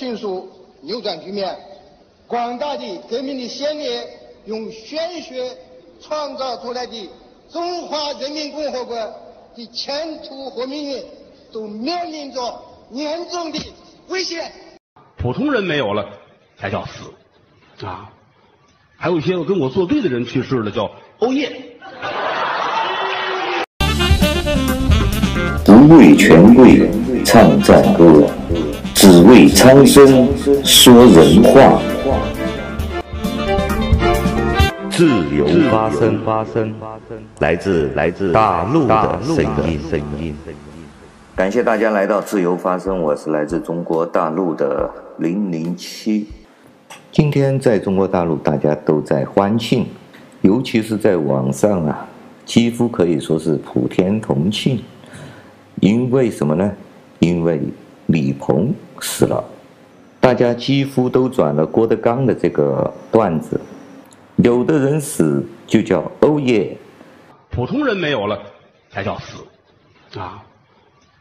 迅速扭转局面。广大的革命的先烈用鲜血创造出来的中华人民共和国的前途和命运，都面临着严重的危险。普通人没有了，才叫死啊！还有一些跟我作对的人去世了，叫欧耶。不为权贵唱赞歌，只为苍生说人话。自由发声，发声，来自来自大陆的声音，声音。感谢大家来到自由发声，我是来自中国大陆的零零七。今天在中国大陆，大家都在欢庆，尤其是在网上啊，几乎可以说是普天同庆。因为什么呢？因为李鹏死了，大家几乎都转了郭德纲的这个段子。有的人死就叫欧耶，普通人没有了才叫死啊！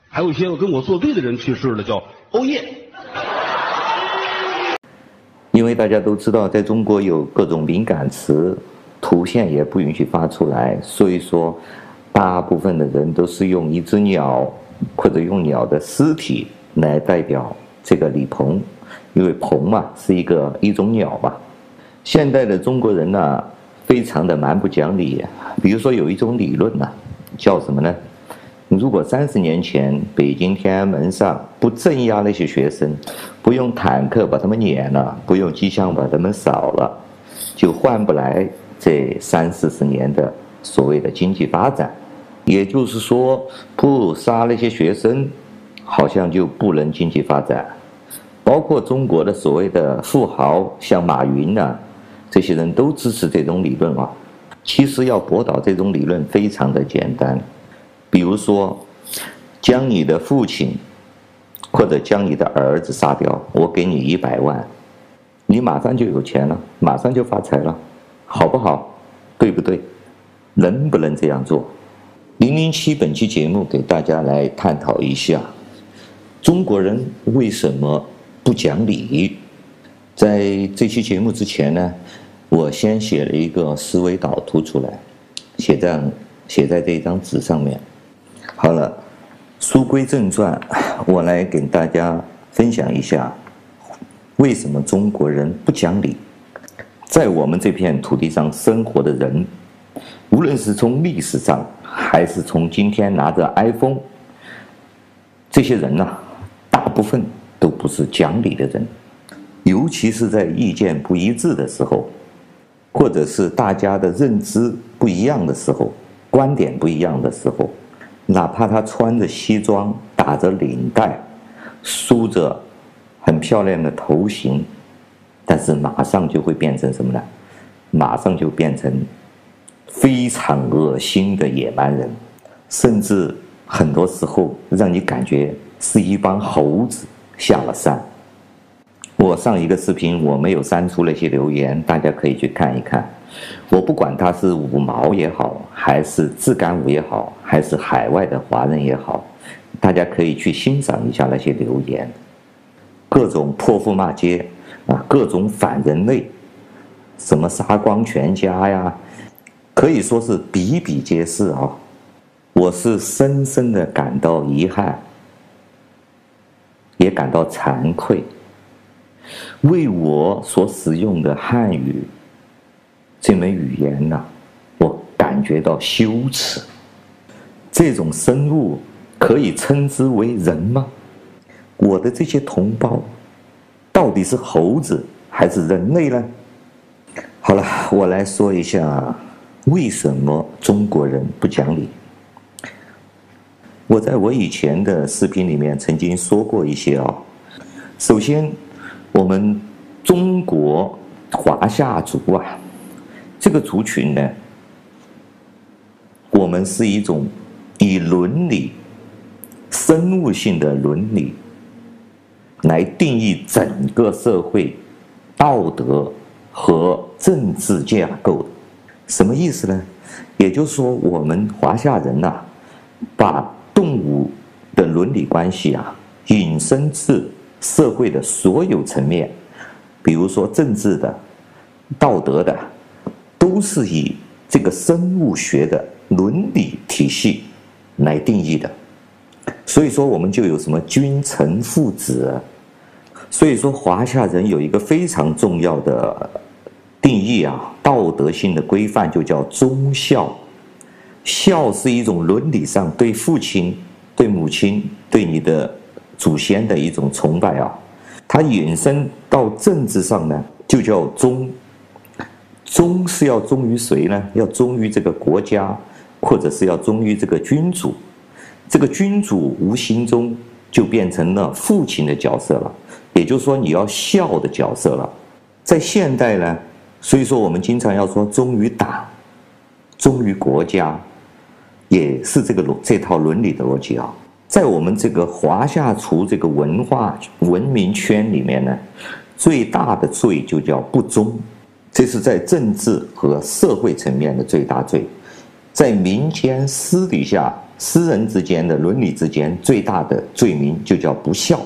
还有一些跟我作对的人去世了，叫欧耶。因为大家都知道，在中国有各种敏感词，图片也不允许发出来，所以说大部分的人都是用一只鸟或者用鸟的尸体来代表这个李鹏，因为鹏嘛是一个一种鸟嘛。现代的中国人呢、非常的蛮不讲理。比如说有一种理论呢、叫什么呢？如果三十年前北京天安门上不镇压那些学生，不用坦克把他们撵了，不用机枪把他们扫了，就换不来这三四十年的所谓的经济发展。也就是说，不杀那些学生，好像就不能经济发展。包括中国的所谓的富豪，像马云呢、啊。这些人都支持这种理论啊，其实要驳倒这种理论非常的简单，比如说，将你的父亲或者将你的儿子杀掉，我给你一百万，你马上就有钱了，马上就发财了，好不好？对不对？能不能这样做？零零七本期节目给大家来探讨一下，中国人为什么不讲理？在这期节目之前呢，我先写了一个思维导图出来，写在写在这张纸上面。好了，书归正传，我来给大家分享一下，为什么中国人不讲理。在我们这片土地上生活的人，无论是从历史上，还是从今天拿着 iPhone，这些人呢、大部分都不是讲理的人。尤其是在意见不一致的时候，或者是大家的认知不一样的时候，观点不一样的时候，哪怕他穿着西装、打着领带、梳着很漂亮的头型，但是马上就会变成什么呢？马上就变成非常恶心的野蛮人，甚至很多时候让你感觉是一帮猴子下了山。我上一个视频我没有删除那些留言，大家可以去看一看。我不管他是五毛也好，还是自干五也好，还是海外的华人也好，大家可以去欣赏一下那些留言，各种泼妇骂街啊，各种反人类，什么杀光全家呀，可以说是比比皆是啊。我是深深的感到遗憾，也感到惭愧。为我所使用的汉语这门语言呐，我感觉到羞耻。这种生物可以称之为人吗？我的这些同胞到底是猴子还是人类呢？好了，我来说一下为什么中国人不讲理。我在我以前的视频里面曾经说过一些啊，首先。我们中国华夏族啊，这个族群呢，我们是一种以伦理、生物性的伦理来定义整个社会道德和政治架构的。什么意思呢？也就是说，我们华夏人呐，把动物的伦理关系啊引申至社会的所有层面，比如说政治的、道德的，都是以这个生物学的伦理体系来定义的。所以说，我们就有什么君臣父子。所以说，华夏人有一个非常重要的定义啊，道德性的规范就叫忠孝。孝是一种伦理上对父亲、对母亲、对你的祖先的一种崇拜啊。它引申到政治上呢，就叫忠。忠是要忠于谁呢？要忠于这个国家，或者是要忠于这个君主。这个君主无形中就变成了父亲的角色了，也就是说你要孝的角色了。在现代呢，所以说我们经常要说忠于党，忠于国家，也是这个逻这套伦理的逻辑啊。在我们这个华夏族这个文化文明圈里面呢，最大的罪就叫不忠，这是在政治和社会层面的最大罪，在民间私底下。私人之间的伦理之间最大的罪名就叫不孝，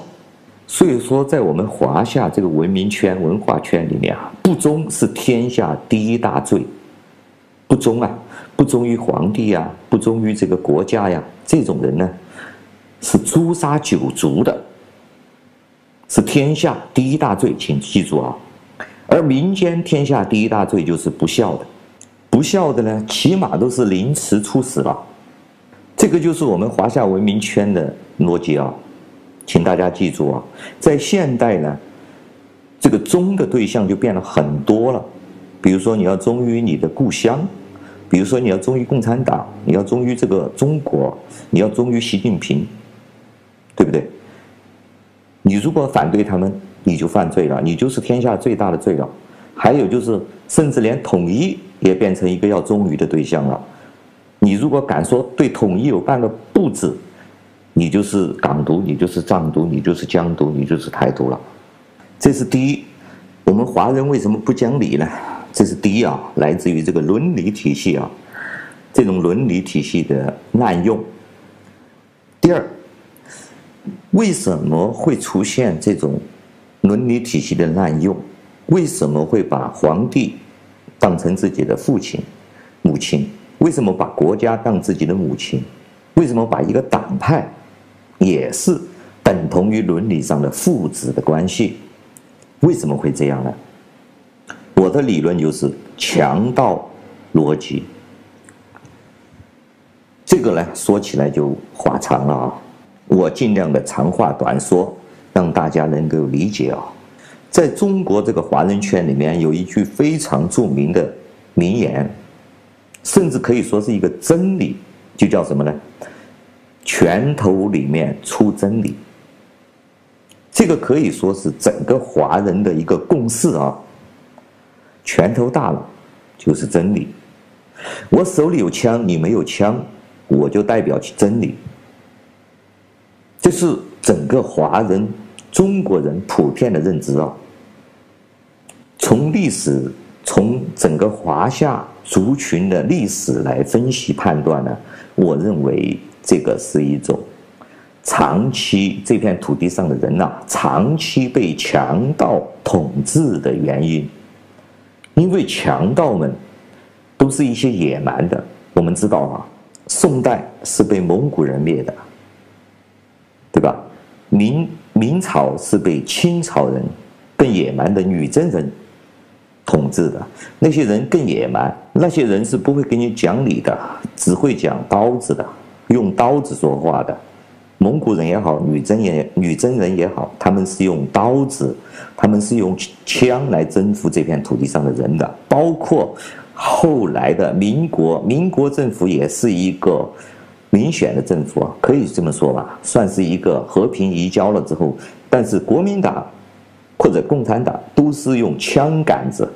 所以说在我们华夏这个文明圈、文化圈里面啊，不忠是天下第一大罪。不忠啊，不忠于皇帝呀，不忠于这个国家呀，这种人呢，是诛杀九族的，是天下第一大罪，请记住啊。而民间天下第一大罪就是不孝的，不孝的呢，起码都是凌迟处死了。这个就是我们华夏文明圈的逻辑啊，请大家记住啊，在现代呢，这个忠的对象就变了很多了，比如说你要忠于你的故乡，比如说你要忠于共产党，你要忠于这个中国，你要忠于习近平，对不对？你如果反对他们，你就犯罪了，你就是天下最大的罪了。还有就是，甚至连统一也变成一个要忠于的对象了。你如果敢说对统一有半个不字，你就是港独，你就是藏独，你就是疆独，你就是台独了。这是第一。我们华人为什么不讲理呢？这是第一啊，来自于这个伦理体系啊，这种伦理体系的滥用。第二，为什么会出现这种伦理体系的滥用？为什么会把皇帝当成自己的父亲、母亲？为什么把国家当自己的母亲？为什么把一个党派也是等同于伦理上的父子的关系？为什么会这样呢？的理论就是强盗逻辑。这个呢，说起来就话长了啊，我尽量的长话短说，让大家能够理解啊。在中国这个华人圈里面，有一句非常著名的名言。甚至可以说是一个真理，就叫什么呢？拳头里面出真理。这个可以说是整个华人的一个共识啊。拳头大了就是真理。我手里有枪，你没有枪，我就代表起真理。这是整个华人、中国人普遍的认知啊。从历史，从整个华夏。族群的历史来分析判断呢，我认为这个是一种长期这片土地上的人呐、长期被强盗统治的原因。因为强盗们都是一些野蛮的，我们知道啊，宋代是被蒙古人灭的，对吧？明明朝是被清朝人更野蛮的女真人。统治的那些人更野蛮，那些人是不会跟你讲理的，只会讲刀子的，用刀子说话的。蒙古人也好，女真也女真人也好，他们是用刀子，他们是用枪来征服这片土地上的人的。包括后来的民国，民国政府也是一个民选的政府，可以这么说吧，算是一个和平移交了之后，但是国民党。或者共产党都是用枪杆子、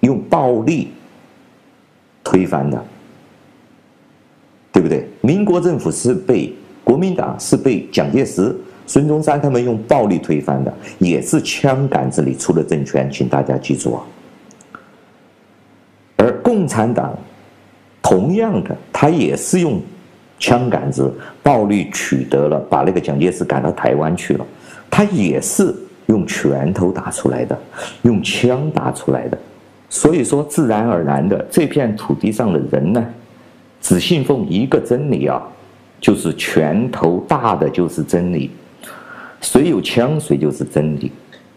用暴力推翻的，对不对？民国政府是被国民党是被蒋介石、孙中山他们用暴力推翻的，也是枪杆子里出了政权，请大家记住啊。而共产党同样的，他也是用枪杆子暴力取得了，把那个蒋介石赶到台湾去了。它也是用拳头打出来的，用枪打出来的。所以说，自然而然的，这片土地上的人呢，只信奉一个真理啊，就是拳头大的就是真理，谁有枪谁就是真理。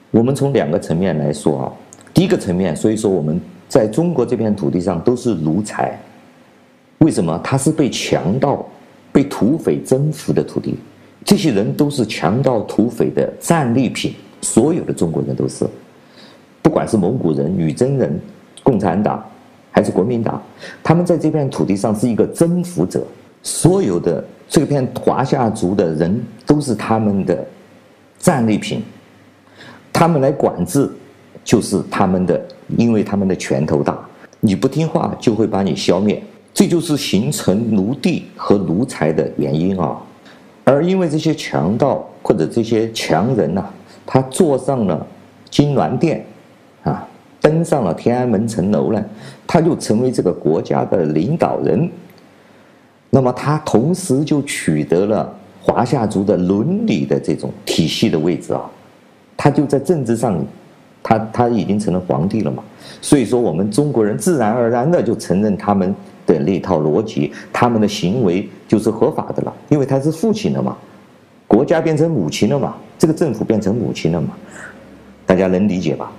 我们从两个层面来说啊，第一个层面，所以说我们在中国这片土地上都是奴才。为什么？他是被强盗、被土匪征服的土地，这些人都是强盗、土匪的战利品，所有的中国人都是。不管是蒙古人、女真人、共产党，还是国民党，他们在这片土地上是一个征服者。所有的这片华夏族的人都是他们的战利品，他们来管制，就是他们的，因为他们的拳头大，你不听话就会把你消灭，这就是形成奴隶和奴才的原因啊。而因为这些强盗或者这些强人呐、他坐上了金銮殿。啊，登上了天安门城楼呢，他就成为这个国家的领导人。那么他同时就取得了华夏族的伦理的这种体系的位置啊，他就在政治上，他他已经成了皇帝了嘛。所以说，我们中国人自然而然的就承认他们的那套逻辑，他们的行为就是合法的了，因为他是父亲了嘛，国家变成母亲了嘛，这个政府变成母亲了嘛，大家能理解吧？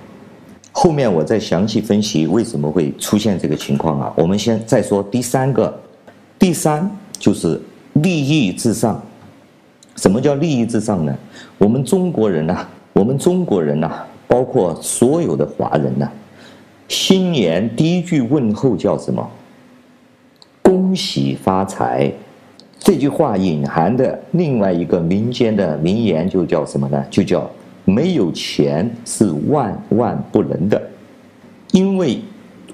后面我再详细分析为什么会出现这个情况啊。我们先再说第三个，第三就是利益至上。什么叫利益至上呢？我们中国人呐，我们中国人呐，包括所有的华人呐，新年第一句问候叫什么？恭喜发财。这句话隐含的另外一个民间的名言就叫什么呢？就叫。没有钱是万万不能的，因为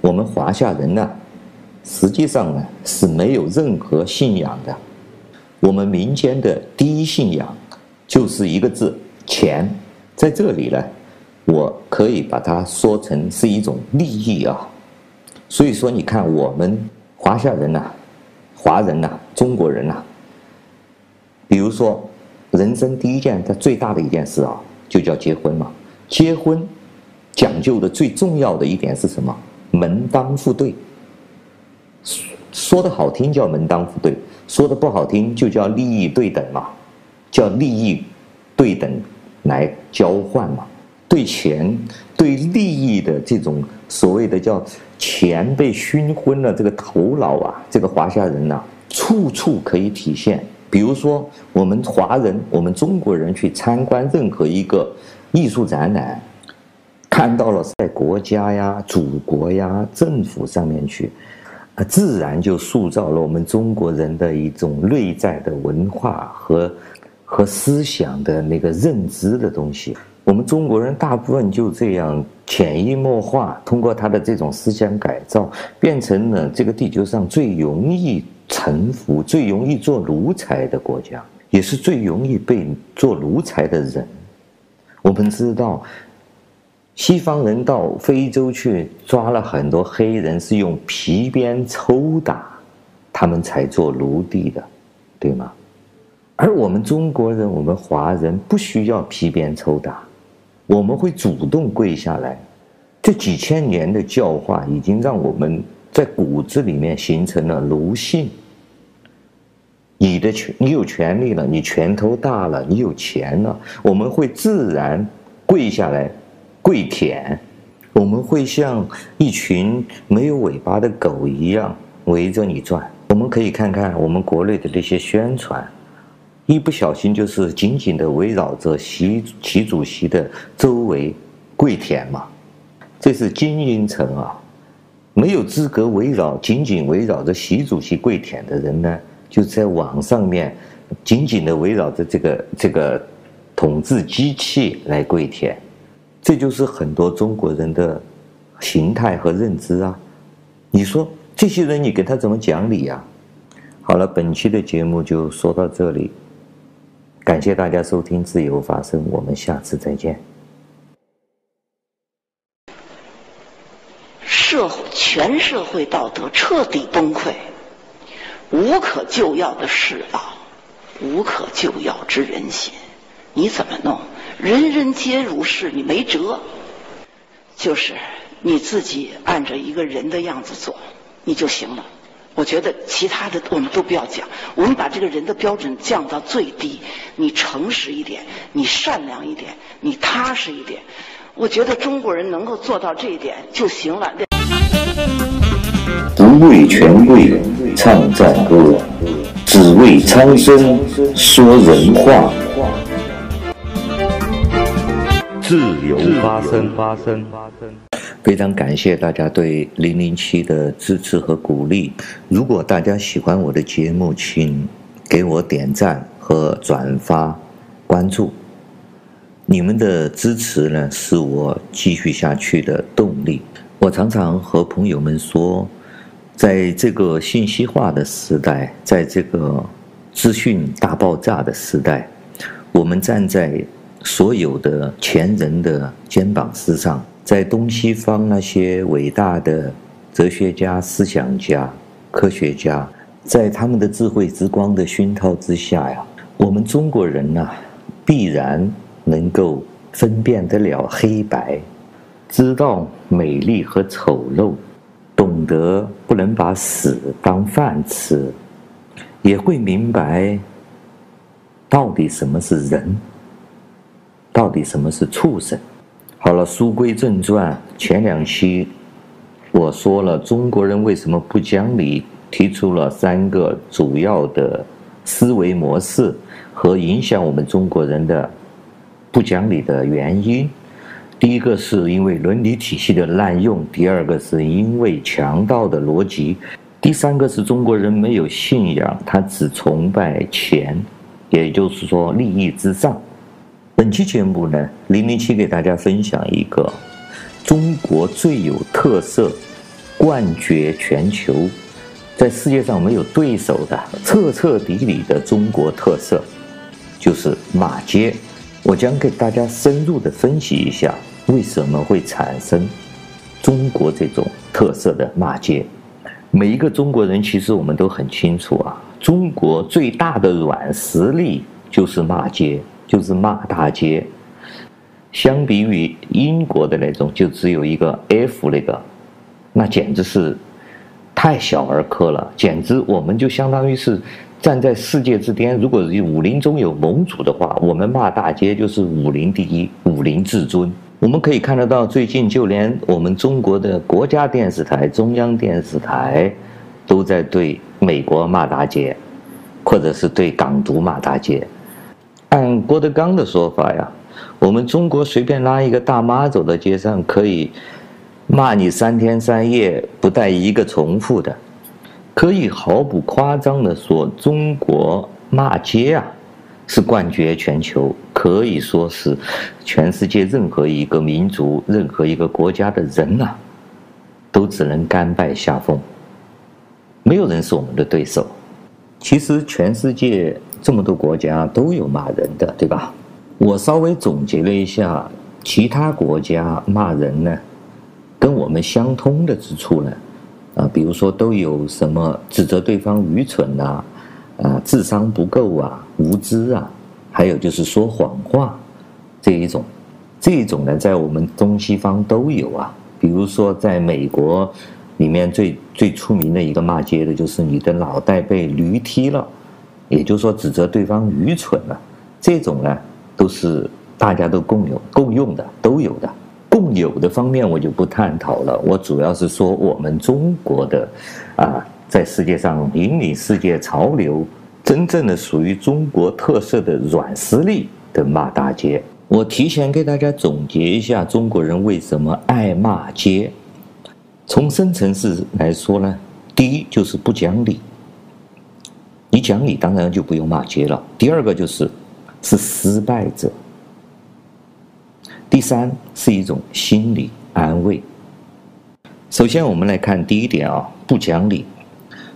我们华夏人呢，实际上呢是没有任何信仰的。我们民间的第一信仰就是一个字——钱。在这里呢，我可以把它说成是一种利益啊。所以说，你看我们华夏人呐、华人呐、中国人呐，比如说人生第一件、他最大的一件事啊。就叫结婚嘛，结婚讲究的最重要的一点是什么？门当户对。说的好听叫门当户对，说的不好听就叫利益对等嘛，叫利益对等来交换嘛。对钱、对利益的这种所谓的叫钱被熏昏了这个头脑啊，这个华夏人呐、处处可以体现。比如说，我们华人，我们中国人去参观任何一个艺术展览，看到了在国家呀、祖国呀、政府上面去，自然就塑造了我们中国人的一种内在的文化和和思想的那个认知的东西。我们中国人大部分就这样潜移默化，通过他的这种思想改造，变成了这个地球上最容易。臣服最容易做奴才的国家，也是最容易被做奴才的人。我们知道，西方人到非洲去抓了很多黑人，是用皮鞭抽打，他们才做奴隶的，对吗？而我们中国人，我们华人不需要皮鞭抽打，我们会主动跪下来。这几千年的教化已经让我们。在骨子里面形成了奴性。你的权，你有权利了，你拳头大了，你有钱了，我们会自然跪下来跪舔，我们会像一群没有尾巴的狗一样围着你转。我们可以看看我们国内的那些宣传，一不小心就是紧紧的围绕着习习主席的周围跪舔嘛，这是精英层啊。没有资格围绕紧紧围绕着习主席跪舔的人呢，就在网上面紧紧的围绕着这个这个统治机器来跪舔，这就是很多中国人的形态和认知啊！你说这些人，你给他怎么讲理呀？好了，本期的节目就说到这里，感谢大家收听自由发声，我们下次再见。社会全社会道德彻底崩溃，无可救药的世道，无可救药之人心，你怎么弄？人人皆如是，你没辙，就是你自己按照一个人的样子做，你就行了。我觉得其他的我们都不要讲，我们把这个人的标准降到最低。你诚实一点，你善良一点，你踏实一点。我觉得中国人能够做到这一点就行了。不为权贵唱赞歌，只为苍生说人话。自由发声，发声，发声。非常感谢大家对零零七的支持和鼓励。如果大家喜欢我的节目，请给我点赞和转发、关注。你们的支持呢，是我继续下去的动力。我常常和朋友们说，在这个信息化的时代，在这个资讯大爆炸的时代，我们站在所有的前人的肩膀之上，在东西方那些伟大的哲学家、思想家、科学家，在他们的智慧之光的熏陶之下呀，我们中国人呐，必然能够分辨得了黑白，知道美丽和丑陋，懂得不能把屎当饭吃，也会明白到底什么是人。到底什么是畜生？好了，书归正传。前两期我说了中国人为什么不讲理，提出了三个主要的思维模式和影响我们中国人的不讲理的原因。第一个是因为伦理体系的滥用，第二个是因为强盗的逻辑，第三个是中国人没有信仰，他只崇拜钱，也就是说利益至上。本期节目呢，零零七给大家分享一个中国最有特色、冠绝全球，在世界上没有对手的彻彻底底的中国特色，就是骂街。我将给大家深入的分析一下，为什么会产生中国这种特色的骂街。每一个中国人其实我们都很清楚啊，中国最大的软实力就是骂街。就是骂大街，相比于英国的那种，就只有一个 F 那个，那简直是太小儿科了。简直我们就相当于是站在世界之巅。如果武林中有盟主的话，我们骂大街就是武林第一，武林至尊。我们可以看得到，最近就连我们中国的国家电视台、中央电视台，都在对美国骂大街，或者是对港独骂大街。按郭德纲的说法呀，我们中国随便拉一个大妈走到街上，可以骂你三天三夜，不带一个重复的，可以毫不夸张地说，中国骂街啊是冠绝全球，可以说是全世界任何一个民族、任何一个国家的人呐、都只能甘拜下风，没有人是我们的对手。其实全世界。这么多国家都有骂人的，对吧？我稍微总结了一下，其他国家骂人呢，跟我们相通的之处呢，啊，比如说都有什么指责对方愚蠢呐，啊，智商不够啊，无知啊，还有就是说谎话这一种，这一种呢，在我们东西方都有啊。比如说在美国里面最最出名的一个骂街的就是你的脑袋被驴踢了。也就是说，指责对方愚蠢了，这种呢，都是大家都共有、共用的，都有的。共有的方面我就不探讨了，我主要是说我们中国的，啊，在世界上引领世界潮流，真正的属于中国特色的软实力的骂大街。我提前给大家总结一下，中国人为什么爱骂街。从深层次来说呢，第一就是不讲理。你讲理，当然就不用骂街了。第二个就是，是失败者。第三是一种心理安慰。首先，我们来看第一点啊，不讲理。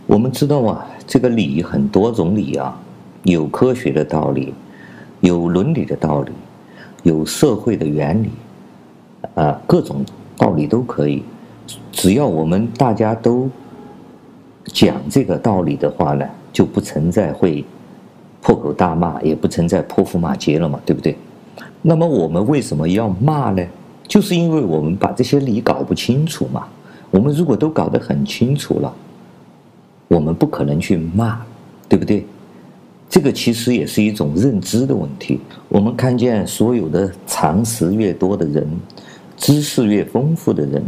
我们知道啊，这个理很多种理啊，有科学的道理，有伦理的道理，有社会的原理，啊，各种道理都可以。只要我们大家都讲这个道理的话呢，就不存在会破口大骂，也不存在泼妇骂街了嘛，对不对？那么我们为什么要骂呢？就是因为我们把这些理搞不清楚嘛。我们如果都搞得很清楚了，我们不可能去骂，对不对？这个其实也是一种认知的问题。我们看见所有的常识越多的人，知识越丰富的人，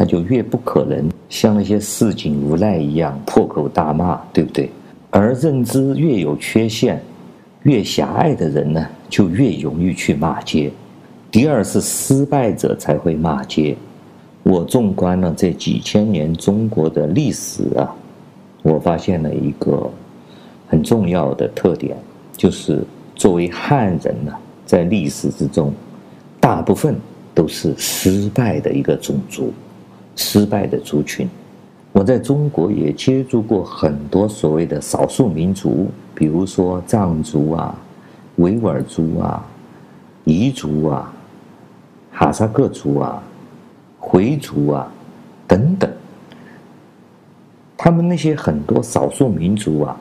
他就越不可能像那些市井无赖一样破口大骂，对不对？而认知越有缺陷、越狭隘的人呢，就越容易去骂街。第二是失败者才会骂街。我纵观了这几千年中国的历史啊，我发现了一个。很重要的特点就是，作为汉人呢，在历史之中，大部分都是失败的一个种族，失败的族群。我在中国也接触过很多所谓的少数民族，比如说藏族啊、维吾尔族啊、彝族啊、哈萨克族啊、回族啊等等。他们那些很多少数民族啊。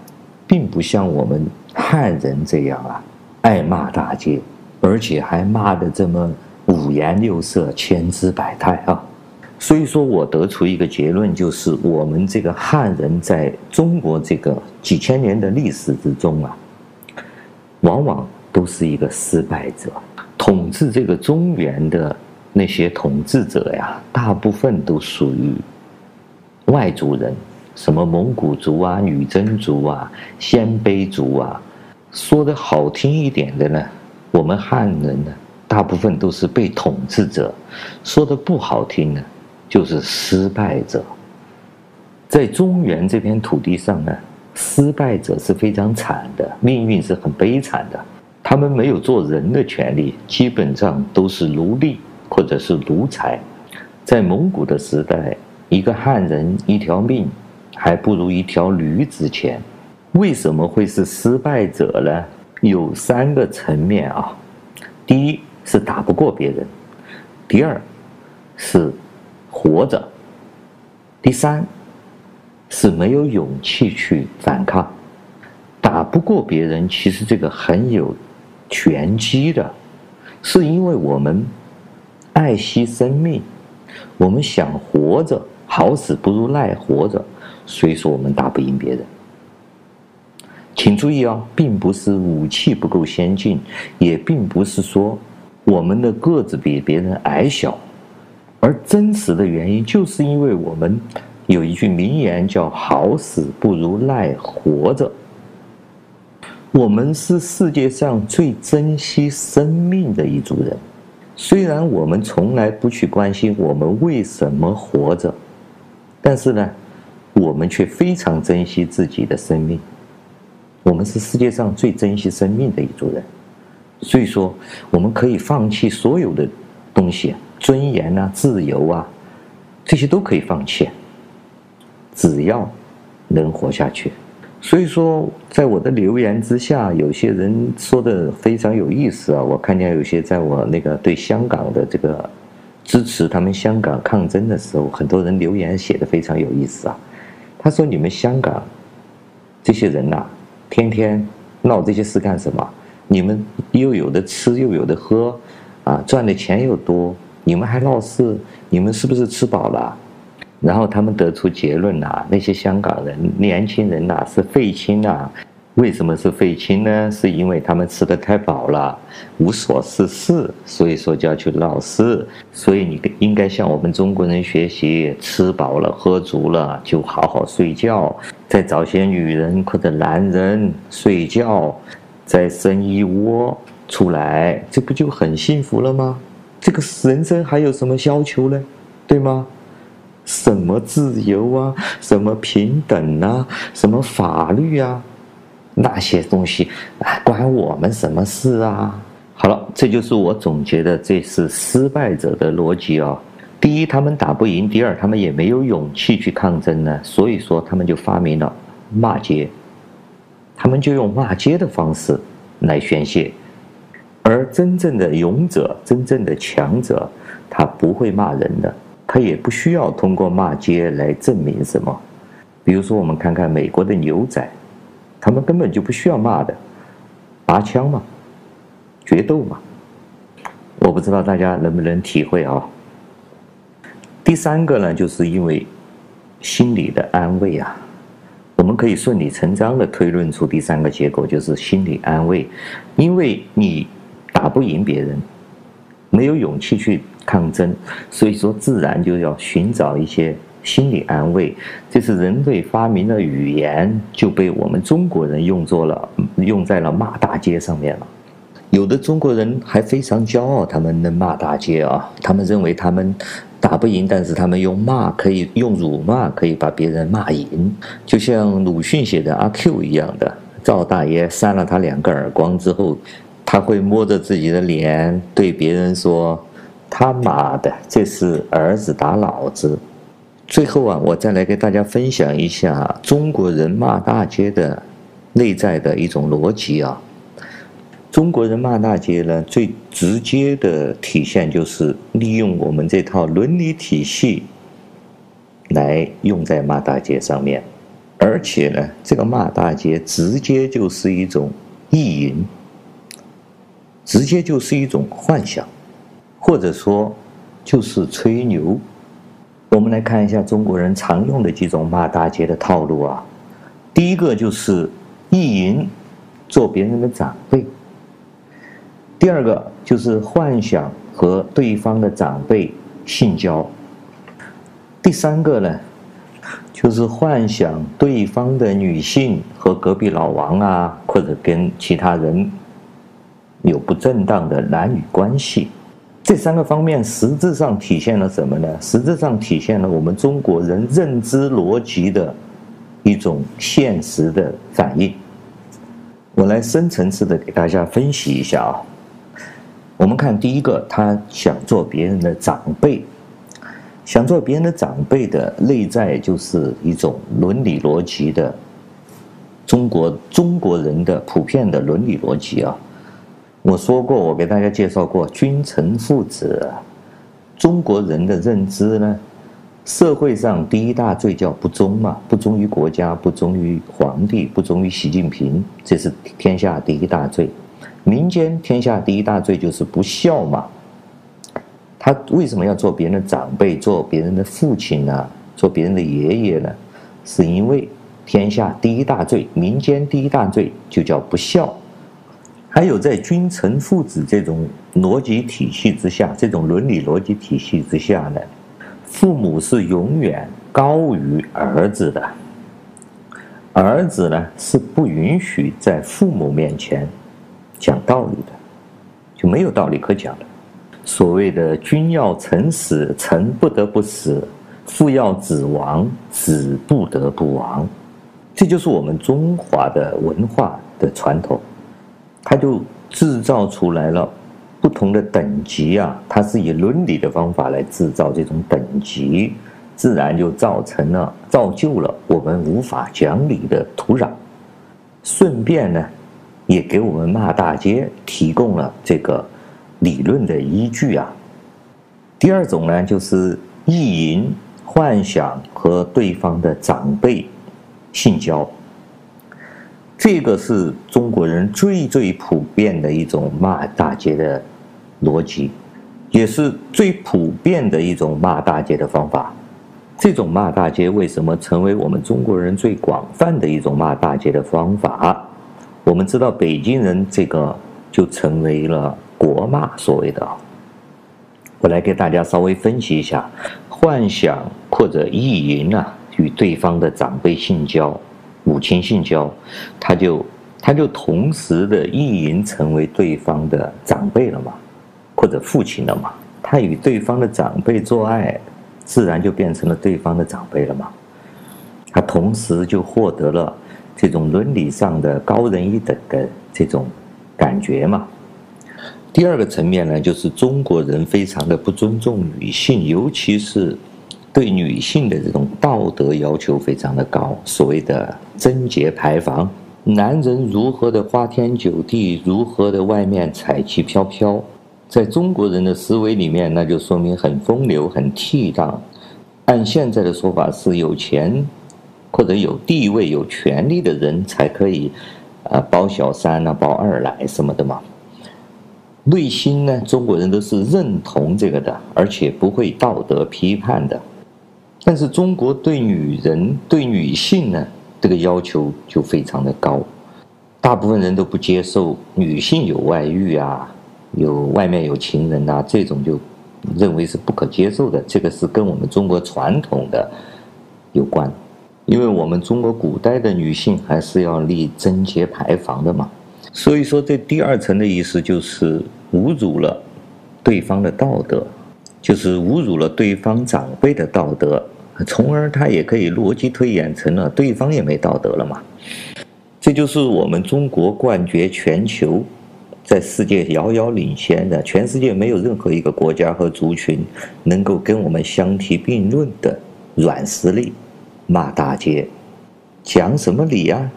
并不像我们汉人这样啊，爱骂大街，而且还骂的这么五颜六色、千姿百态啊。所以说我得出一个结论，就是我们这个汉人在中国这个几千年的历史之中啊，往往都是一个失败者。统治这个中原的那些统治者呀，大部分都属于外族人。什么蒙古族啊、女真族啊、鲜卑族啊，说的好听一点的呢，我们汉人呢，大部分都是被统治者；说的不好听呢，就是失败者。在中原这片土地上呢，失败者是非常惨的，命运是很悲惨的。他们没有做人的权利，基本上都是奴隶或者是奴才。在蒙古的时代，一个汉人一条命。还不如一条驴值钱，为什么会是失败者呢？有三个层面啊。第一是打不过别人，第二是活着，第三是没有勇气去反抗。打不过别人，其实这个很有玄机的，是因为我们爱惜生命，我们想活着，好死不如赖活着。所以说我们打不赢别人，请注意啊，并不是武器不够先进，也并不是说我们的个子比别人矮小，而真实的原因就是因为我们有一句名言叫“好死不如赖活着”。我们是世界上最珍惜生命的一族人，虽然我们从来不去关心我们为什么活着，但是呢。我们却非常珍惜自己的生命，我们是世界上最珍惜生命的一族人，所以说我们可以放弃所有的东西，尊严啊、自由啊，这些都可以放弃，只要能活下去。所以说，在我的留言之下，有些人说的非常有意思啊，我看见有些在我那个对香港的这个支持他们香港抗争的时候，很多人留言写的非常有意思啊。他说：“你们香港这些人呐，天天闹这些事干什么？你们又有的吃，又有的喝，啊，赚的钱又多，你们还闹事？你们是不是吃饱了？”然后他们得出结论呐：那些香港人年轻人呐是废青呐。为什么是废青呢？是因为他们吃的太饱了，无所事事，所以说就要去闹事。所以你应该向我们中国人学习，吃饱了喝足了就好好睡觉，再找些女人或者男人睡觉，再生一窝出来，这不就很幸福了吗？这个人生还有什么要求呢？对吗？什么自由啊，什么平等啊，什么法律啊？那些东西，关我们什么事啊？好了，这就是我总结的，这是失败者的逻辑哦。第一，他们打不赢；第二，他们也没有勇气去抗争呢。所以说，他们就发明了骂街，他们就用骂街的方式来宣泄。而真正的勇者、真正的强者，他不会骂人的，他也不需要通过骂街来证明什么。比如说，我们看看美国的牛仔。他们根本就不需要骂的，拔枪嘛，决斗嘛，我不知道大家能不能体会啊。第三个呢，就是因为心理的安慰啊，我们可以顺理成章的推论出第三个结果，就是心理安慰，因为你打不赢别人，没有勇气去抗争，所以说自然就要寻找一些心理安慰。这是人类发明的语言，就被我们中国人用作了，用在了骂大街上面了。有的中国人还非常骄傲，他们能骂大街啊，他们认为他们打不赢，但是他们用骂可以用辱骂可以把别人骂赢，就像鲁迅写的《阿 Q》一样的，赵大爷扇了他两个耳光之后，他会摸着自己的脸对别人说。他妈的，这是儿子打老子！最后啊，我再来给大家分享一下中国人骂大街的内在的一种逻辑啊。中国人骂大街呢，最直接的体现就是利用我们这套伦理体系来用在骂大街上面，而且呢，这个骂大街直接就是一种意淫，直接就是一种幻想。或者说，就是吹牛。我们来看一下中国人常用的几种骂大街的套路啊。第一个就是意淫做别人的长辈。第二个就是幻想和对方的长辈性交。第三个呢，就是幻想对方的女性和隔壁老王啊，或者跟其他人有不正当的男女关系。这三个方面实质上体现了什么呢？实质上体现了我们中国人认知逻辑的一种现实的反应。我来深层次的给大家分析一下啊。我们看第一个，他想做别人的长辈，想做别人的长辈的内在就是一种伦理逻辑的中国中国人的普遍的伦理逻辑啊。我说过，我给大家介绍过君臣父子。中国人的认知呢，社会上第一大罪叫不忠嘛，不忠于国家，不忠于皇帝，不忠于习近平，这是天下第一大罪。民间天下第一大罪就是不孝嘛。他为什么要做别人的长辈，做别人的父亲呢？做别人的爷爷呢？是因为天下第一大罪，民间第一大罪就叫不孝。还有在君臣父子这种逻辑体系之下，这种伦理逻辑体系之下呢，父母是永远高于儿子的，儿子呢是不允许在父母面前讲道理的，就没有道理可讲的。所谓的“君要臣死，臣不得不死；父要子亡，子不得不亡”，这就是我们中华的文化的传统。他就制造出来了不同的等级啊，他是以伦理的方法来制造这种等级，自然就造成了造就了我们无法讲理的土壤，顺便呢，也给我们骂大街提供了这个理论的依据啊。第二种呢，就是意淫、幻想和对方的长辈性交。这个是中国人最最普遍的一种骂大街的逻辑，也是最普遍的一种骂大街的方法。这种骂大街为什么成为我们中国人最广泛的一种骂大街的方法？我们知道北京人这个就成为了国骂，所谓的。我来给大家稍微分析一下，幻想或者意淫啊，与对方的长辈性交。母亲性交，他就他就同时的意淫成为对方的长辈了嘛，或者父亲了嘛。他与对方的长辈做爱，自然就变成了对方的长辈了嘛。他同时就获得了这种伦理上的高人一等的这种感觉嘛。第二个层面呢，就是中国人非常的不尊重女性，尤其是。对女性的这种道德要求非常的高，所谓的贞洁牌坊，男人如何的花天酒地，如何的外面彩旗飘飘，在中国人的思维里面，那就说明很风流、很倜傥。按现在的说法，是有钱或者有地位、有权力的人才可以，啊，包小三啊，包二奶什么的嘛。内心呢，中国人都是认同这个的，而且不会道德批判的。但是中国对女人、对女性呢，这个要求就非常的高，大部分人都不接受女性有外遇啊，有外面有情人啊，这种就认为是不可接受的。这个是跟我们中国传统的有关，因为我们中国古代的女性还是要立贞节牌坊的嘛。所以说，这第二层的意思就是侮辱了对方的道德，就是侮辱了对方长辈的道德。从而他也可以逻辑推演成了对方也没道德了嘛，这就是我们中国冠绝全球，在世界遥遥领先的，全世界没有任何一个国家和族群能够跟我们相提并论的软实力。骂大街，讲什么理啊？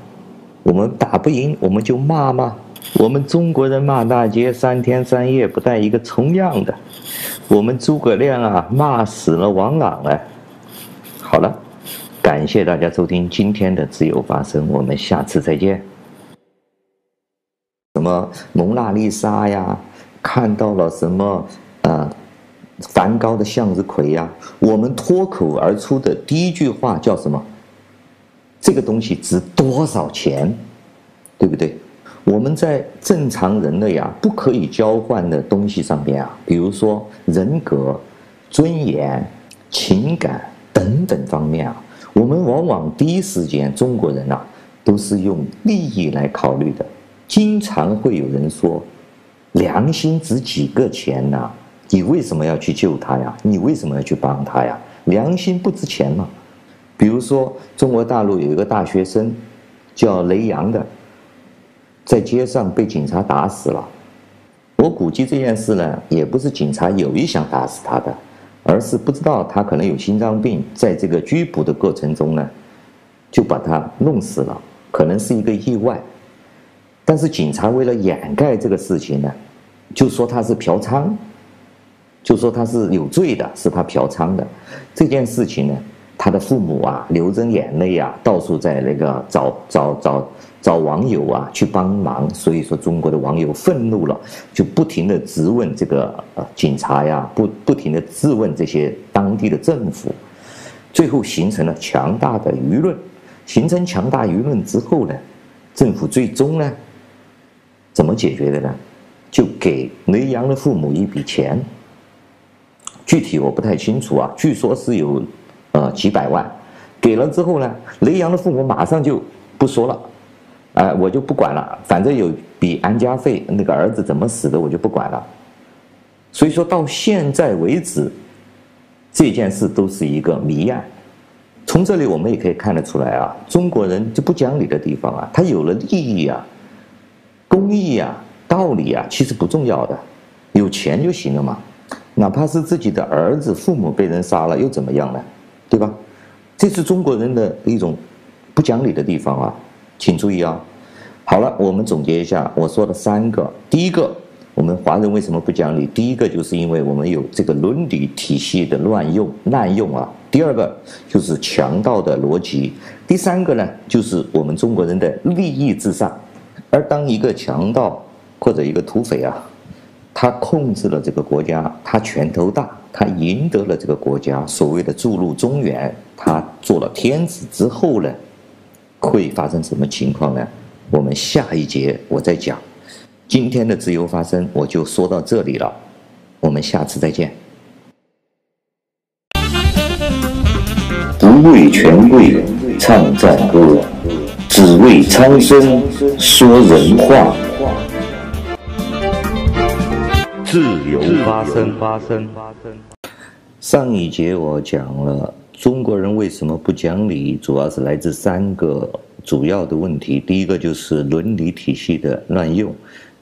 我们打不赢我们就骂吗？我们中国人骂大街三天三夜不带一个重样的，我们诸葛亮啊骂死了王朗啊。好了，感谢大家收听今天的自由发声，我们下次再见。什么蒙娜丽莎呀，看到了什么啊、呃？梵高的向日葵呀，我们脱口而出的第一句话叫什么？这个东西值多少钱？对不对？我们在正常人类啊不可以交换的东西上边啊，比如说人格、尊严、情感。等等方面啊，我们往往第一时间中国人啊都是用利益来考虑的。经常会有人说，良心值几个钱呢？你为什么要去救他呀？你为什么要去帮他呀？良心不值钱吗？比如说，中国大陆有一个大学生叫雷洋的，在街上被警察打死了。我估计这件事呢，也不是警察有意想打死他的。而是不知道他可能有心脏病，在这个拘捕的过程中呢，就把他弄死了，可能是一个意外。但是警察为了掩盖这个事情呢，就说他是嫖娼，就说他是有罪的，是他嫖娼的。这件事情呢，他的父母啊，流着眼泪啊，到处在那个找找找找网友啊去帮忙。所以说，中国的网友愤怒了，就不停地质问这个呃警察呀，不不停地质问这些当地的政府，最后形成了强大的舆论。形成强大舆论之后呢，政府最终呢，怎么解决的呢？就给雷洋的父母一笔钱，具体我不太清楚啊，据说是有。呃，几百万，给了之后呢，雷洋的父母马上就不说了，哎、我就不管了，反正有笔安家费，那个儿子怎么死的我就不管了。所以说到现在为止，这件事都是一个谜案。从这里我们也可以看得出来啊，中国人就不讲理的地方啊，他有了利益啊、公义啊、道理啊，其实不重要的，有钱就行了嘛。哪怕是自己的儿子、父母被人杀了，又怎么样呢？对吧？这是中国人的一种不讲理的地方啊，请注意啊。好了，我们总结一下我说的三个。第一个，我们华人为什么不讲理？第一个就是因为我们有这个伦理体系的乱用、滥用啊。第二个就是强盗的逻辑。第三个呢，就是我们中国人的利益至上。而当一个强盗或者一个土匪啊，他控制了这个国家，他拳头大。他赢得了这个国家所谓的注入中原，他做了天子之后呢，会发生什么情况呢？我们下一节我再讲。今天的自由发声我就说到这里了，我们下次再见。不为权贵唱赞歌，只为苍生说人话。自由发声，发声，发声。上一节我讲了中国人为什么不讲理，主要是来自三个主要的问题。第一个就是伦理体系的乱用，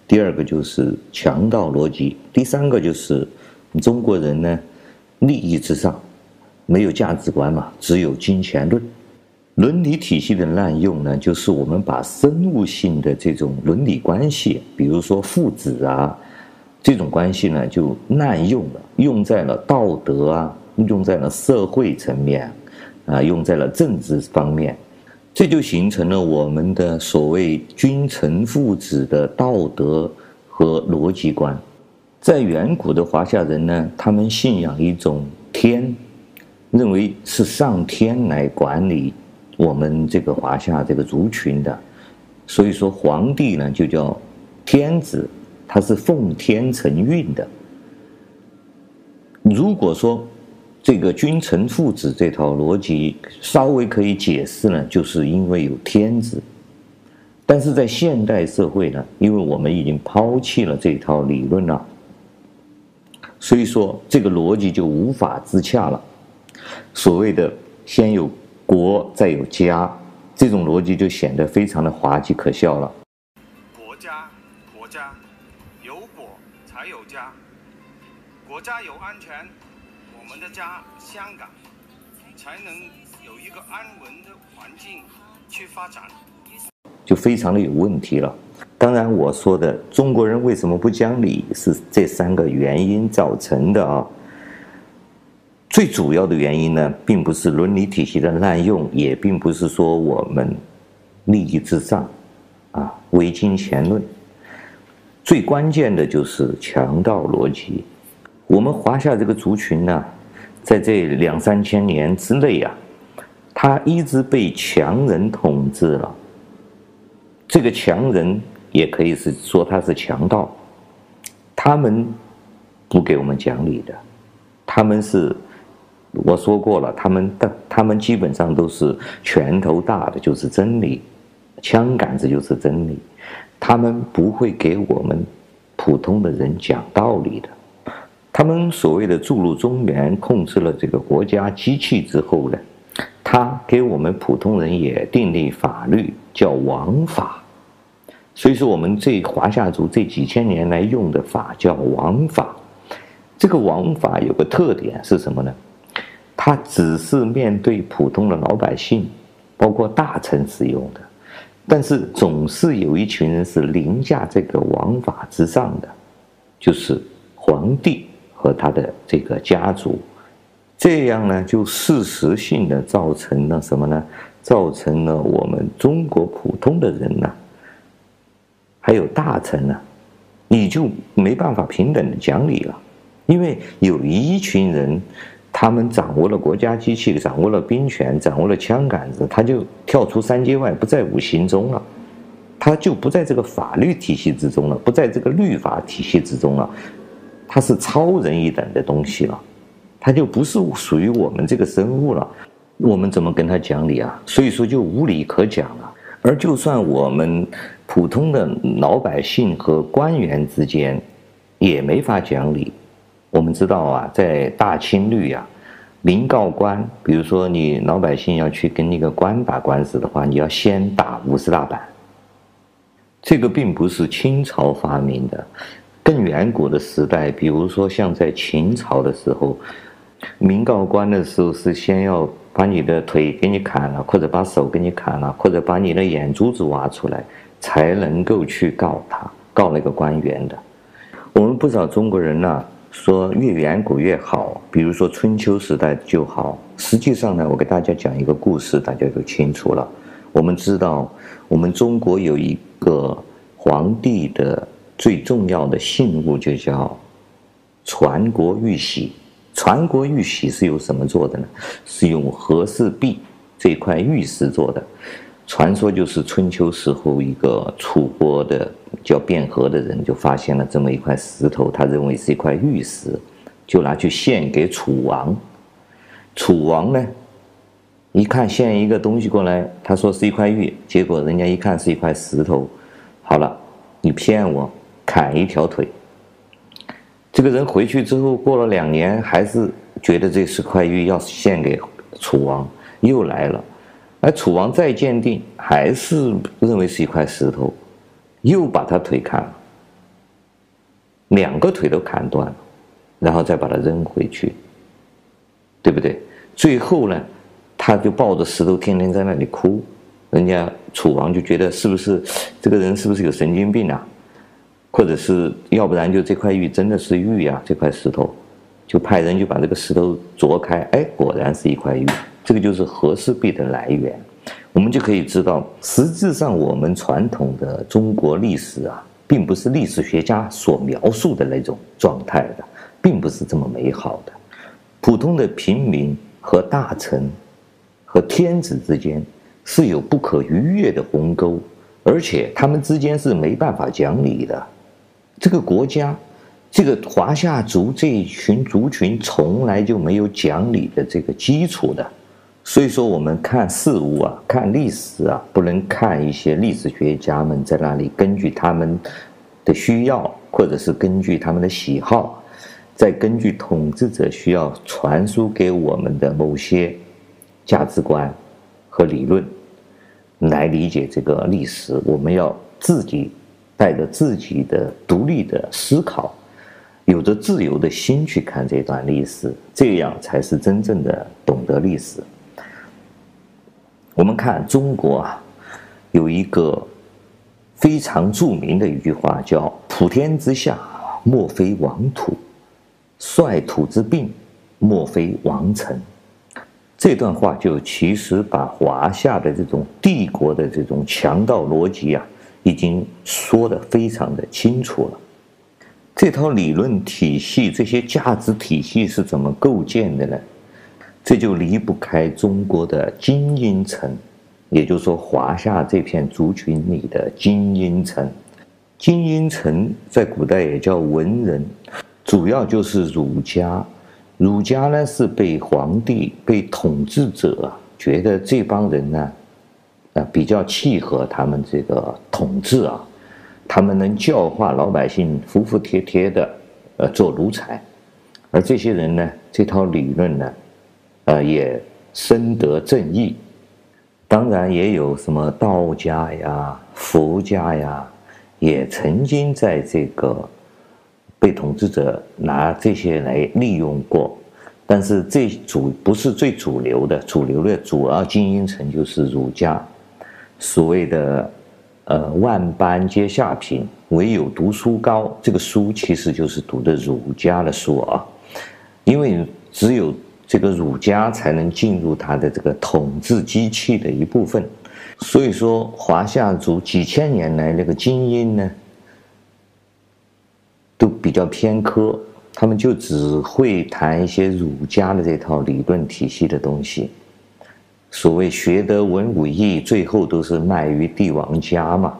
第二个就是强盗逻辑，第三个就是中国人呢利益至上，没有价值观嘛，只有金钱论。伦理体系的滥用呢，就是我们把生物性的这种伦理关系，比如说父子啊。这种关系呢，就滥用了，用在了道德啊，用在了社会层面，啊，用在了政治方面，这就形成了我们的所谓君臣父子的道德和逻辑观。在远古的华夏人呢，他们信仰一种天，认为是上天来管理我们这个华夏这个族群的，所以说皇帝呢就叫天子，他是奉天承运的。如果说这个君臣父子这套逻辑稍微可以解释呢，就是因为有天子。但是在现代社会呢，因为我们已经抛弃了这套理论了，所以说这个逻辑就无法自洽了。所谓的先有国再有家，这种逻辑就显得非常的滑稽可笑了。国家，国家，有国才有家，国家有安全，我们的家香港才能有一个安稳的环境去发展。就非常的有问题了。当然，我说的中国人为什么不讲理，是这三个原因造成的啊。最主要的原因呢，并不是伦理体系的滥用，也并不是说我们利益至上，啊，唯金钱论。最关键的就是强盗逻辑。我们华夏这个族群呢，在这两三千年之内啊，他一直被强人统治了。这个强人也可以是说他是强盗，他们不给我们讲理的，他们是我说过了，他们的他们基本上都是拳头大的就是真理，枪杆子就是真理，他们不会给我们普通的人讲道理的。他们所谓的注入中原，控制了这个国家机器之后呢，他给我们普通人也订立法律，叫王法。所以说，我们这华夏族这几千年来用的法叫王法。这个王法有个特点是什么呢？它只是面对普通的老百姓，包括大臣使用的，但是总是有一群人是凌驾这个王法之上的，就是皇帝和他的这个家族。这样呢，就事实性的造成了什么呢？造成了我们中国普通的人呢。还有大臣呢，你就没办法平等的讲理了，因为有一群人，他们掌握了国家机器，掌握了兵权，掌握了枪杆子，他就跳出三界外，不在五行中了，他就不在这个法律体系之中了，不在这个律法体系之中了，他是超人一等的东西了，他就不是属于我们这个生物了，我们怎么跟他讲理啊？所以说就无理可讲了。而就算我们普通的老百姓和官员之间，也没法讲理。我们知道啊，在大清律啊，民告官，比如说你老百姓要去跟那个官打官司的话，你要先打五十大板。这个并不是清朝发明的，更远古的时代，比如说像在秦朝的时候，民告官的时候是先要。把你的腿给你砍了，或者把手给你砍了，或者把你的眼珠子挖出来，才能够去告他，告那个官员的。我们不少中国人呢、说越远古越好，比如说春秋时代就好。实际上呢，我给大家讲一个故事，大家就清楚了。我们知道，我们中国有一个皇帝的最重要的信物，就叫传国玉玺。传国玉玺是由什么做的呢？是用和氏璧这块玉石做的。传说就是春秋时候一个楚国的叫卞和的人就发现了这么一块石头，他认为是一块玉石，就拿去献给楚王。楚王呢，一看献一个东西过来，他说是一块玉，结果人家一看是一块石头。好了，你骗我，砍一条腿。这个人回去之后，过了两年，还是觉得这是块玉要献给楚王，又来了，而楚王再鉴定，还是认为是一块石头，又把他腿砍了，两个腿都砍断了，然后再把他扔回去，对不对？最后呢，他就抱着石头天天在那里哭，人家楚王就觉得是不是这个人是不是有神经病啊？或者是要不然就这块玉真的是玉呀，这块石头，就派人就把这个石头凿开，哎，果然是一块玉。这个就是和氏璧的来源，我们就可以知道，实质上我们传统的中国历史啊，并不是历史学家所描述的那种状态的，并不是这么美好的。普通的平民和大臣和天子之间是有不可逾越的鸿沟，而且他们之间是没办法讲理的。这个国家，这个华夏族这一群族群从来就没有讲理的这个基础的。所以说，我们看事物啊，看历史啊，不能看一些历史学家们在那里根据他们的需要，或者是根据他们的喜好，再根据统治者需要传输给我们的某些价值观和理论来理解这个历史。我们要自己带着自己的独立的思考，有着自由的心去看这段历史，这样才是真正的懂得历史。我们看中国啊，有一个非常著名的一句话，叫“普天之下，莫非王土；率土之滨，莫非王臣”。这段话就其实把华夏的这种帝国的这种强盗逻辑啊，已经说得非常的清楚了。这套理论体系，这些价值体系是怎么构建的呢？这就离不开中国的精英层，也就是说，华夏这片族群里的精英层。精英层在古代也叫文人，主要就是儒家。儒家呢是被皇帝、被统治者觉得这帮人呢，比较契合他们这个统治啊，他们能教化老百姓服服帖帖的，呃做奴才。而这些人呢，这套理论呢。呃，也深得正义，当然也有什么道家呀、佛家呀，也曾经在这个被统治者拿这些来利用过，但是最主不是最主流的，主流的主要精英层就是儒家，所谓的呃万般皆下品，唯有读书高，这个书其实就是读的儒家的书啊，因为只有。这个儒家才能进入他的这个统治机器的一部分，所以说华夏族几千年来那个精英呢，都比较偏科，他们就只会谈一些儒家的这套理论体系的东西。所谓学得文武艺，最后都是卖于帝王家嘛。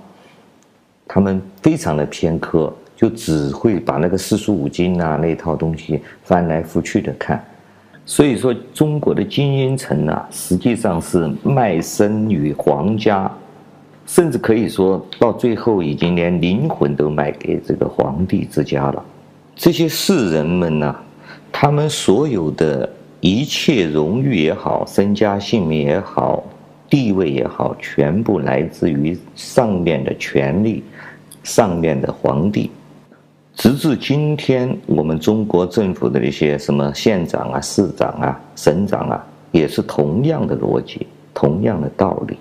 他们非常的偏科，就只会把那个四书五经啊那套东西翻来覆去的看。所以说，中国的精英层啊，实际上是卖身于皇家，甚至可以说到最后，已经连灵魂都卖给这个皇帝之家了。这些士人们呢、他们所有的一切荣誉也好，身家性命也好，地位也好，全部来自于上面的权力，上面的皇帝。直至今天，我们中国政府的那些什么县长啊、市长啊、省长啊，也是同样的逻辑，同样的道理。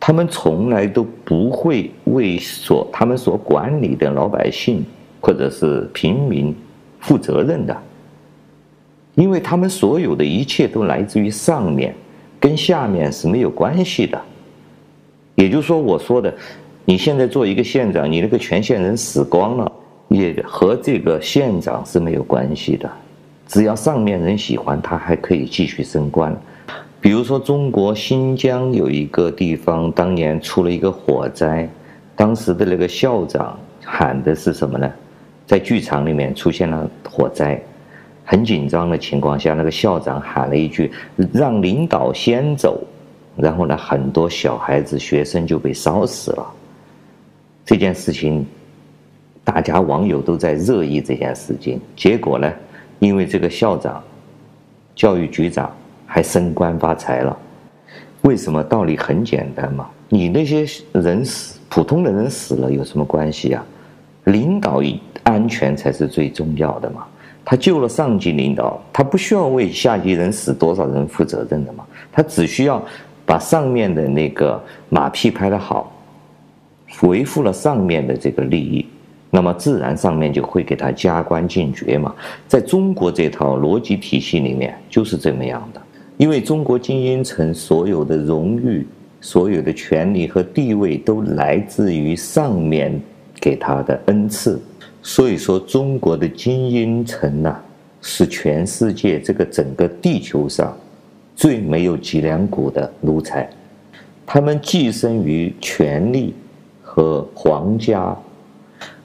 他们从来都不会为所他们所管理的老百姓或者是平民负责任的，因为他们所有的一切都来自于上面，跟下面是没有关系的。也就是说，我说的，你现在做一个县长，你那个全县人死光了。也和这个县长是没有关系的，只要上面人喜欢他，还可以继续升官。比如说，中国新疆有一个地方，当年出了一个火灾，当时的那个校长喊的是什么呢？在剧场里面出现了火灾，很紧张的情况下，那个校长喊了一句：“让领导先走。”然后呢，很多小孩子、学生就被烧死了。这件事情。大家网友都在热议这件事情，结果呢，因为这个校长、教育局长还升官发财了。为什么？道理很简单嘛，你那些人死，普通的人死了有什么关系啊？领导安全才是最重要的嘛。他救了上级领导，他不需要为下级人死多少人负责任的嘛。他只需要把上面的那个马屁拍得好，维护了上面的这个利益。那么自然上面就会给他加官进爵嘛，在中国这套逻辑体系里面就是这么样的，因为中国精英层所有的荣誉、所有的权利和地位都来自于上面给他的恩赐。所以说，中国的精英层呐，是全世界这个整个地球上最没有脊梁骨的奴才。他们寄生于权力和皇家，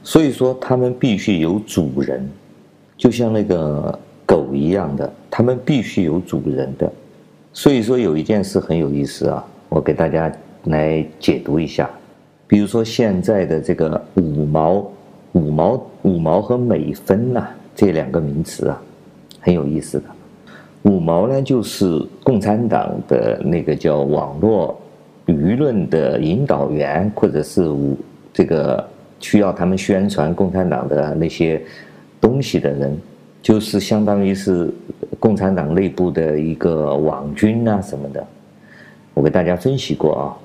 所以说他们必须有主人，就像那个狗一样的，他们必须有主人的。所以说有一件事很有意思啊，我给大家来解读一下。比如说现在的这个五毛。五毛、五毛和美分呐、这两个名词啊，很有意思的。五毛呢，就是共产党的那个叫网络舆论的引导员，或者是五这个需要他们宣传共产党的那些东西的人，就是相当于是共产党内部的一个网军啊什么的。我给大家分析过啊。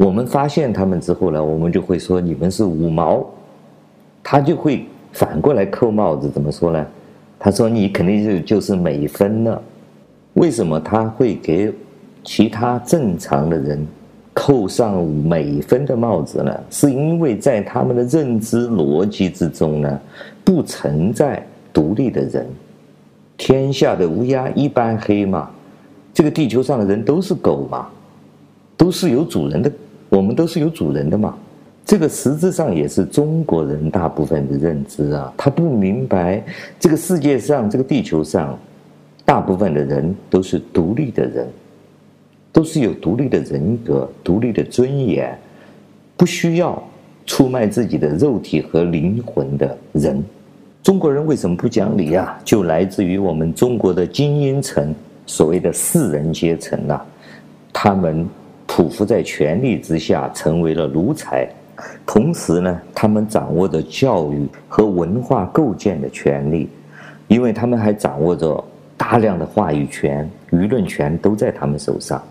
我们发现他们之后呢，我们就会说你们是五毛，他就会反过来扣帽子，怎么说呢？他说你肯定就就是美分了。为什么他会给其他正常的人扣上美分的帽子呢？是因为在他们的认知逻辑之中呢，不存在独立的人，天下的乌鸦一般黑嘛，这个地球上的人都是狗嘛，都是有主人的。我们都是有主人的嘛，这个实质上也是中国人大部分的认知啊。他不明白这个世界上、这个地球上，大部分的人都是独立的人，都是有独立的人格、独立的尊严，不需要出卖自己的肉体和灵魂的人。中国人为什么不讲理啊？就来自于我们中国的精英层，所谓的士人阶层啊，他们。匍匐在权力之下，成为了奴才。同时呢，他们掌握着教育和文化构建的权利，因为他们还掌握着大量的话语权、舆论权都在他们手上。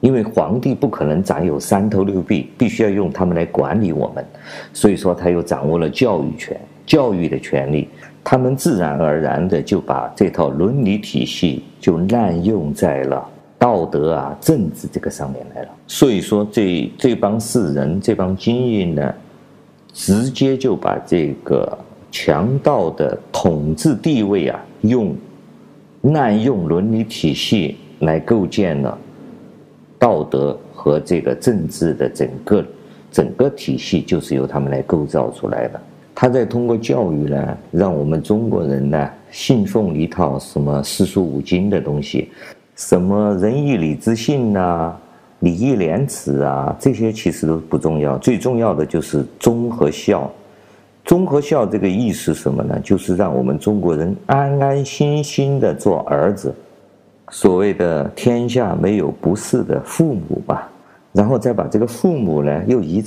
因为皇帝不可能掌有三头六臂，必须要用他们来管理我们，所以说他又掌握了教育权、教育的权利。他们自然而然的就把这套伦理体系就滥用在了。道德啊，政治这个上面来了，所以说这这帮士人，这帮精英呢，直接就把这个强盗的统治地位啊，用滥用伦理体系来构建了道德和这个政治的整个整个体系，就是由他们来构造出来的。他在通过教育呢，让我们中国人呢信奉一套什么四书五经的东西。什么仁义礼智信呐、礼义廉耻啊，这些其实都不重要，最重要的就是忠和孝。忠和孝这个意思是什么呢？就是让我们中国人安安心心的做儿子。所谓的天下没有不是的父母吧，然后再把这个父母呢又移在。